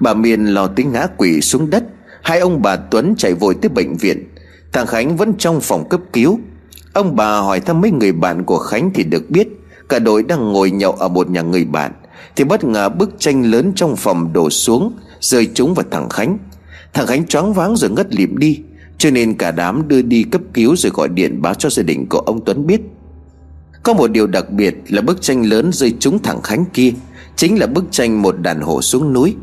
[SPEAKER 1] Bà miền lo tính ngã quỷ xuống đất. Hai ông bà Tuấn chạy vội tới bệnh viện. Thằng Khánh vẫn trong phòng cấp cứu. Ông bà hỏi thăm mấy người bạn của Khánh thì được biết, Cả đội đang ngồi nhậu ở một nhà người bạn. Thì bất ngờ bức tranh lớn trong phòng đổ xuống, Rơi trúng vào thằng Khánh. Thằng Khánh choáng váng rồi ngất lịm đi. Cho nên cả đám đưa đi cấp cứu Rồi gọi điện báo cho gia đình của ông Tuấn biết. Có một điều đặc biệt là bức tranh lớn rơi trúng thẳng Khánh kia, Chính là bức tranh một đàn hổ xuống núi.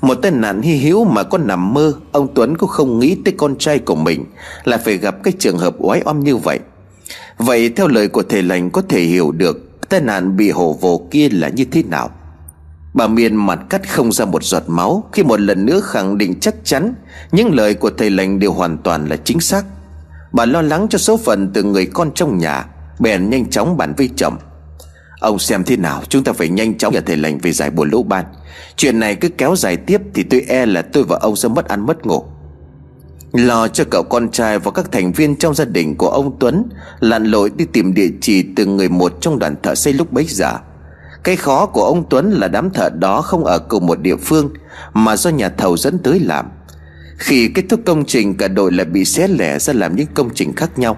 [SPEAKER 1] Một tai nạn hy hữu mà có nằm mơ, Ông Tuấn cũng không nghĩ tới con trai của mình Là phải gặp cái trường hợp oái oăm như vậy. Vậy theo lời của thầy lành có thể hiểu được Tai nạn bị hổ vồ kia là như thế nào. Bà Miên mặt cắt không ra một giọt máu Khi một lần nữa khẳng định chắc chắn Những lời của thầy lành đều hoàn toàn là chính xác. Bà lo lắng cho số phận từ người con trong nhà Bèn nhanh chóng bàn với chồng. Ông xem thế nào, Chúng ta phải nhanh chóng nhờ thầy lành về giải buồn lũ ban. Chuyện này cứ kéo dài tiếp Thì tôi e là tôi và ông sẽ mất ăn mất ngủ. Lo cho cậu con trai và các thành viên trong gia đình của ông Tuấn Lặn lội đi tìm địa chỉ từng người một trong đoàn thợ xây lúc bấy giờ. Cái khó của ông Tuấn là đám thợ đó không ở cùng một địa phương, Mà do nhà thầu dẫn tới làm. Khi kết thúc công trình, cả đội lại bị xé lẻ ra làm những công trình khác nhau.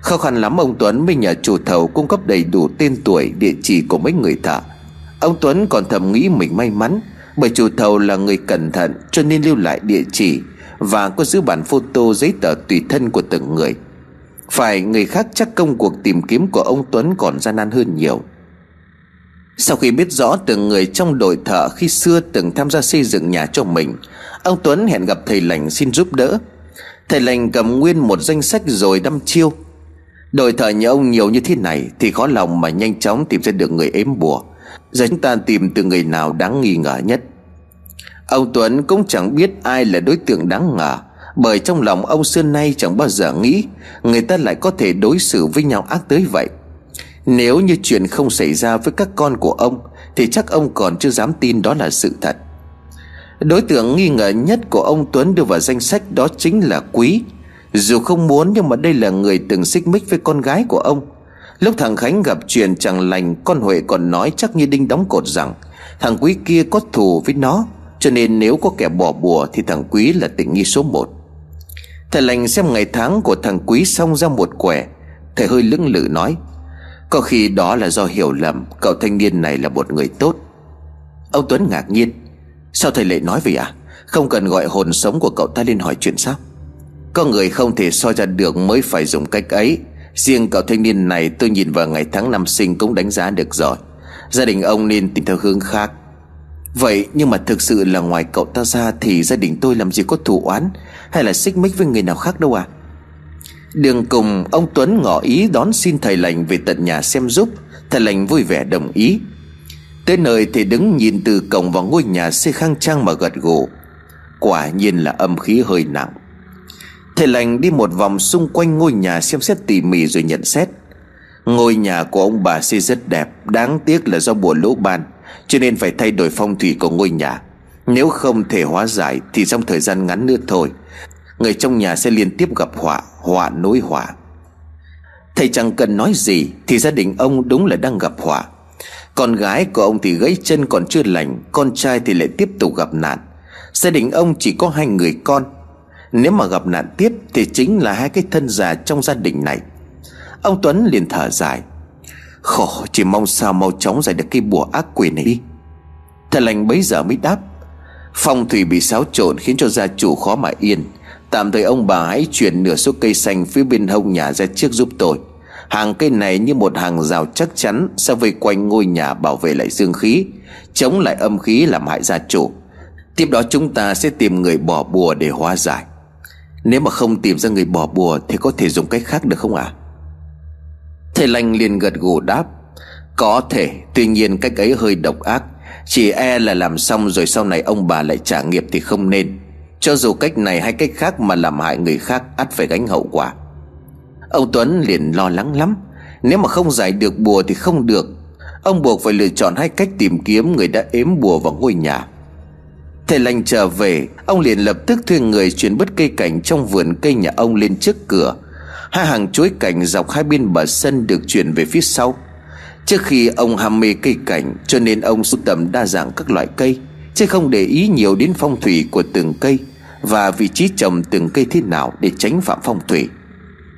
[SPEAKER 1] Khó khăn lắm, ông Tuấn mới nhờ chủ thầu cung cấp đầy đủ tên tuổi, địa chỉ của mấy người thợ. Ông Tuấn còn thầm nghĩ mình may mắn, Bởi chủ thầu là người cẩn thận cho nên lưu lại địa chỉ Và có giữ bản photo giấy tờ tùy thân của từng người. Phải người khác chắc công cuộc tìm kiếm của ông Tuấn còn gian nan hơn nhiều. Sau khi biết rõ từng người trong đội thợ khi xưa từng tham gia xây dựng nhà cho mình, Ông Tuấn hẹn gặp thầy lành xin giúp đỡ. Thầy lành cầm nguyên một danh sách rồi đâm chiêu. Đội thợ như ông nhiều như thế này Thì khó lòng mà nhanh chóng tìm ra được người ếm bùa. Giờ chúng ta tìm từ người nào đáng nghi ngờ nhất? Ông Tuấn cũng chẳng biết ai là đối tượng đáng ngờ, Bởi trong lòng ông xưa nay chẳng bao giờ nghĩ Người ta lại có thể đối xử với nhau ác tới vậy. Nếu như chuyện không xảy ra với các con của ông, Thì chắc ông còn chưa dám tin đó là sự thật. Đối tượng nghi ngờ nhất của ông Tuấn đưa vào danh sách đó chính là Quý. Dù không muốn nhưng mà đây là người từng xích mích với con gái của ông. Lúc thằng Khánh gặp chuyện chẳng lành, Con Huệ còn nói chắc như đinh đóng cột rằng Thằng Quý kia có thù với nó, Cho nên nếu có kẻ bỏ bùa Thì thằng Quý là tình nghi số một. Thầy lành xem ngày tháng của thằng Quý xong ra một quẻ, Thầy hơi lưỡng lự nói, Có khi đó là do hiểu lầm, Cậu thanh niên này là một người tốt. Ông Tuấn ngạc nhiên, Sao thầy lại nói vậy à? Không cần gọi hồn sống của cậu ta lên hỏi chuyện sao? Có người không thể soi ra được Mới phải dùng cách ấy. Riêng cậu thanh niên này tôi nhìn vào ngày tháng năm sinh cũng đánh giá được rồi. Gia đình ông nên tìm theo hướng khác. Vậy nhưng mà thực sự là ngoài cậu ta ra Thì gia đình tôi làm gì có thủ oán Hay là xích mích với người nào khác đâu à? Đường cùng, ông Tuấn ngỏ ý đón xin thầy lành về tận nhà xem giúp. Thầy lành vui vẻ đồng ý. Tới nơi thì đứng nhìn từ cổng vào ngôi nhà xây khang trang mà gật gù. Quả nhiên là âm khí hơi nặng. Thầy lành đi một vòng xung quanh ngôi nhà xem xét tỉ mỉ rồi nhận xét. Ngôi nhà của ông bà xây rất đẹp, Đáng tiếc là do bùa lỗ ban, Cho nên phải thay đổi phong thủy của ngôi nhà. Nếu không thể hóa giải Thì trong thời gian ngắn nữa thôi, Người trong nhà sẽ liên tiếp gặp họa Họa nối họa. Thầy chẳng cần nói gì Thì gia đình ông đúng là đang gặp họa. Con gái của ông thì gãy chân còn chưa lành, Con trai thì lại tiếp tục gặp nạn. Gia đình ông chỉ có hai người con nếu mà gặp nạn tiếp Thì chính là hai cái thân già trong gia đình này. Ông Tuấn liền thở dài. Khổ, chỉ mong sao mau chóng giải được cái bùa ác quỷ này đi. Thầy lành bấy giờ mới đáp. Phong thủy bị xáo trộn khiến cho gia chủ khó mà yên. Tạm thời ông bà hãy chuyển nửa số cây xanh phía bên hông nhà ra trước giúp tôi. Hàng cây này như một hàng rào chắc chắn Sẽ vây quanh ngôi nhà bảo vệ lại dương khí, Chống lại âm khí làm hại gia chủ. Tiếp đó chúng ta sẽ tìm người bỏ bùa để hóa giải. Nếu mà không tìm ra người bỏ bùa Thì có thể dùng cách khác được không ạ? À? Thầy lành liền gật gù đáp, Có thể, Tuy nhiên cách ấy hơi độc ác. Chỉ e là làm xong rồi sau này ông bà lại trả nghiệp thì không nên. Cho dù cách này hay cách khác mà làm hại người khác, ắt phải gánh hậu quả. Ông Tuấn liền lo lắng lắm, Nếu mà không giải được bùa thì không được. Ông buộc phải lựa chọn hai cách tìm kiếm người đã ếm bùa vào ngôi nhà. Thầy lành trở về, Ông liền lập tức thuê người chuyển bớt cây cảnh trong vườn cây nhà ông lên trước cửa. Hai hàng chuối cảnh dọc hai bên bờ sân được chuyển về phía sau. Trước khi ông ham mê cây cảnh, Cho nên ông sưu tầm đa dạng các loại cây, Chứ không để ý nhiều đến phong thủy của từng cây Và vị trí trồng từng cây thế nào để tránh phạm phong thủy.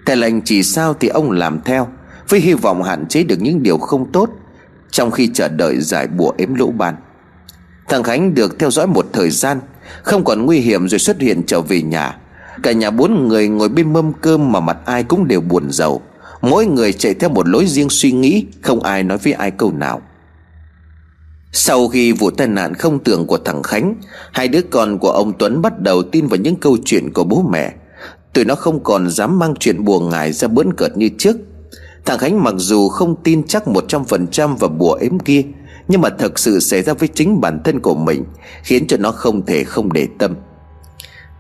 [SPEAKER 1] Thầy lành chỉ sao thì ông làm theo, Với hy vọng hạn chế được những điều không tốt Trong khi chờ đợi giải bùa ếm lỗ ban. Thằng Khánh được theo dõi một thời gian, Không còn nguy hiểm rồi xuất hiện trở về nhà. Cả nhà bốn người ngồi bên mâm cơm Mà mặt ai cũng đều buồn rầu. Mỗi người chạy theo một lối riêng suy nghĩ, Không ai nói với ai câu nào. Sau khi vụ tai nạn không tưởng của thằng Khánh, Hai đứa con của ông Tuấn bắt đầu tin vào những câu chuyện của bố mẹ. Tụi nó không còn dám mang chuyện buồn ngại ra bỡn cợt như trước. Thằng Khánh mặc dù không tin chắc một trăm phần trăm vào bùa ếm kia nhưng mà thật sự xảy ra với chính bản thân của mình, Khiến cho nó không thể không để tâm.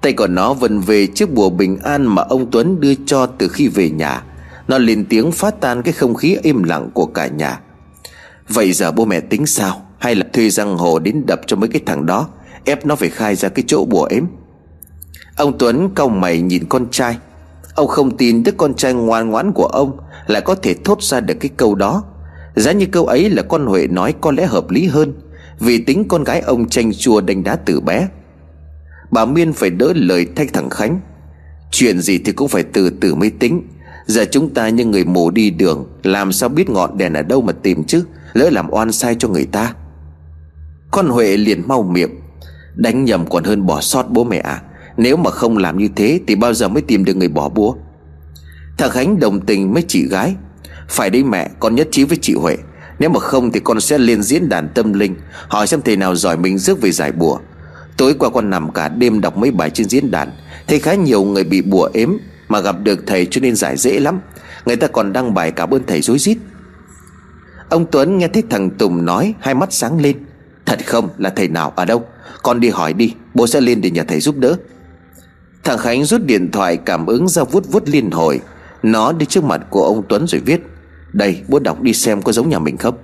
[SPEAKER 1] Tay của nó vần về chiếc bùa bình an mà ông Tuấn đưa cho từ khi về nhà. Nó lên tiếng phá tan cái không khí im lặng của cả nhà. Vậy giờ bố mẹ tính sao? Hay là thuê răng hồ đến đập cho mấy cái thằng đó, Ép nó phải khai ra cái chỗ bùa ếm? Ông Tuấn cau mày nhìn con trai. Ông không tin đứa con trai ngoan ngoãn của ông Lại có thể thốt ra được cái câu đó. Giá như câu ấy là con Huệ nói có lẽ hợp lý hơn, Vì tính con gái ông tranh chua đánh đá từ bé. Bà Miên phải đỡ lời thách thằng Khánh, Chuyện gì thì cũng phải từ từ mới tính. Giờ chúng ta như người mù đi đường, Làm sao biết ngọn đèn ở đâu mà tìm chứ? Lỡ làm oan sai cho người ta. Con Huệ liền mau miệng, Đánh nhầm còn hơn bỏ sót bố mẹ à? Nếu mà không làm như thế Thì bao giờ mới tìm được người bỏ búa? Thằng Khánh đồng tình với chị gái phải đi mẹ, con nhất trí với chị Huệ. Nếu mà không thì con sẽ lên diễn đàn tâm linh, Hỏi xem thầy nào giỏi mình rước về giải bùa. Tối qua con nằm cả đêm đọc mấy bài trên diễn đàn, Thấy khá nhiều người bị bùa ếm Mà gặp được thầy cho nên giải dễ lắm. Người ta còn đăng bài cảm ơn thầy dối rít. Ông Tuấn nghe thấy thằng Tùng nói, Hai mắt sáng lên. Thật không? Là thầy nào? Ở đâu? Con đi hỏi đi, Bố sẽ lên để nhờ thầy giúp đỡ. Thằng Khánh rút điện thoại cảm ứng ra vút vút liên hồi. Nó đi trước mặt của ông Tuấn rồi viết, Đây, bố đọc đi xem có giống nhà mình không?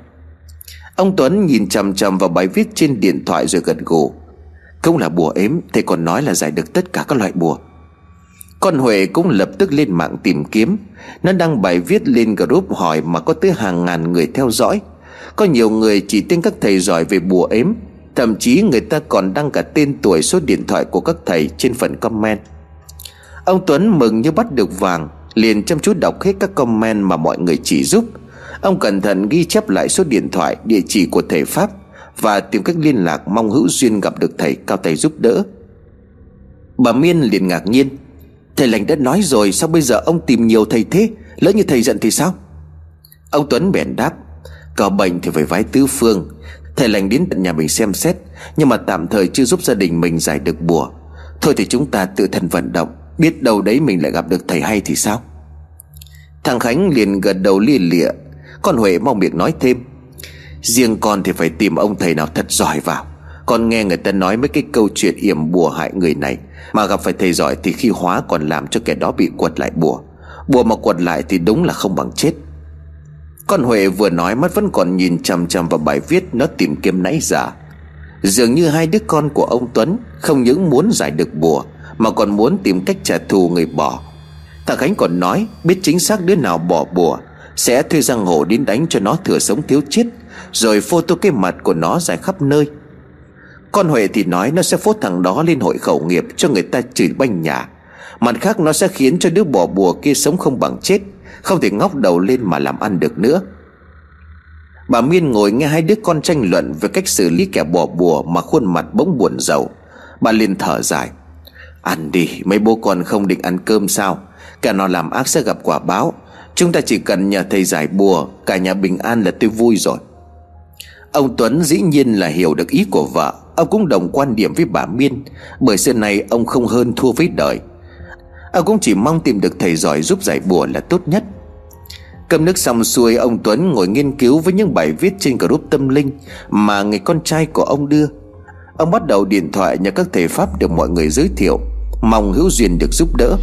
[SPEAKER 1] Ông Tuấn nhìn chằm chằm vào bài viết trên điện thoại rồi gật gù. Không là bùa ếm, Thầy còn nói là giải được tất cả các loại bùa. Con Huệ cũng lập tức lên mạng tìm kiếm. Nó đăng bài viết lên group hỏi Mà có tới hàng ngàn người theo dõi. Có nhiều người chỉ tên các thầy giỏi về bùa ếm, Thậm chí người ta còn đăng cả tên tuổi số điện thoại của các thầy trên phần comment. Ông Tuấn mừng như bắt được vàng. Liền chăm chú đọc hết các comment mà mọi người chỉ giúp. Ông cẩn thận ghi chép lại số điện thoại, Địa chỉ của thầy Pháp và tìm cách liên lạc mong hữu duyên gặp được thầy cao tay giúp đỡ. Bà Miên liền ngạc nhiên. Thầy lành đã nói rồi, Sao bây giờ ông tìm nhiều thầy thế? Lỡ như thầy giận thì sao? Ông Tuấn bèn đáp. Có bệnh thì phải vái tứ phương. Thầy lành đến tận nhà mình xem xét, Nhưng mà tạm thời chưa giúp gia đình mình giải được bùa. Thôi thì chúng ta tự thân vận động. Biết đâu đấy mình lại gặp được thầy hay thì sao? Thằng Khánh liền gật đầu lia lịa. Con Huệ mong miệng nói thêm. Riêng con thì phải tìm ông thầy nào thật giỏi vào. Con nghe người ta nói mấy cái câu chuyện yểm bùa hại người này. Mà gặp phải thầy giỏi thì khi hóa còn làm cho kẻ đó bị quật lại bùa. Bùa mà quật lại thì đúng là không bằng chết. Con Huệ vừa nói mắt vẫn còn nhìn chằm chằm vào bài viết Nó tìm kiếm nãy giờ. Dường như hai đứa con của ông Tuấn Không những muốn giải được bùa mà còn muốn tìm cách trả thù người bỏ. Thằng Khánh còn nói, Biết chính xác đứa nào bỏ bùa, Sẽ thuê giang hồ đến đánh cho nó thừa sống thiếu chết, rồi photo cái mặt của nó dài khắp nơi. Con Huệ thì nói nó sẽ phốt thằng đó lên hội khẩu nghiệp Cho người ta chửi banh nhà. Mặt khác, nó sẽ khiến cho đứa bỏ bùa kia sống không bằng chết, Không thể ngóc đầu lên mà làm ăn được nữa. Bà Miên ngồi nghe hai đứa con tranh luận Về cách xử lý kẻ bỏ bùa Mà khuôn mặt bỗng buồn rầu. Bà liền thở dài. Ăn đi, mấy bố con không định ăn cơm sao? Cả nó làm ác sẽ gặp quả báo. Chúng ta chỉ cần nhờ thầy giải bùa, Cả nhà bình an là tôi vui rồi. Ông Tuấn dĩ nhiên là hiểu được ý của vợ. Ông cũng đồng quan điểm với bà Miên. Bởi xưa này ông không hơn thua với đời. Ông cũng chỉ mong tìm được thầy giỏi giúp giải bùa là tốt nhất. Cầm nước xong xuôi, ông Tuấn ngồi nghiên cứu với những bài viết trên group tâm linh Mà người con trai của ông đưa. Ông bắt đầu điện thoại nhờ các thầy Pháp được mọi người giới thiệu. Mong hữu duyên được giúp đỡ.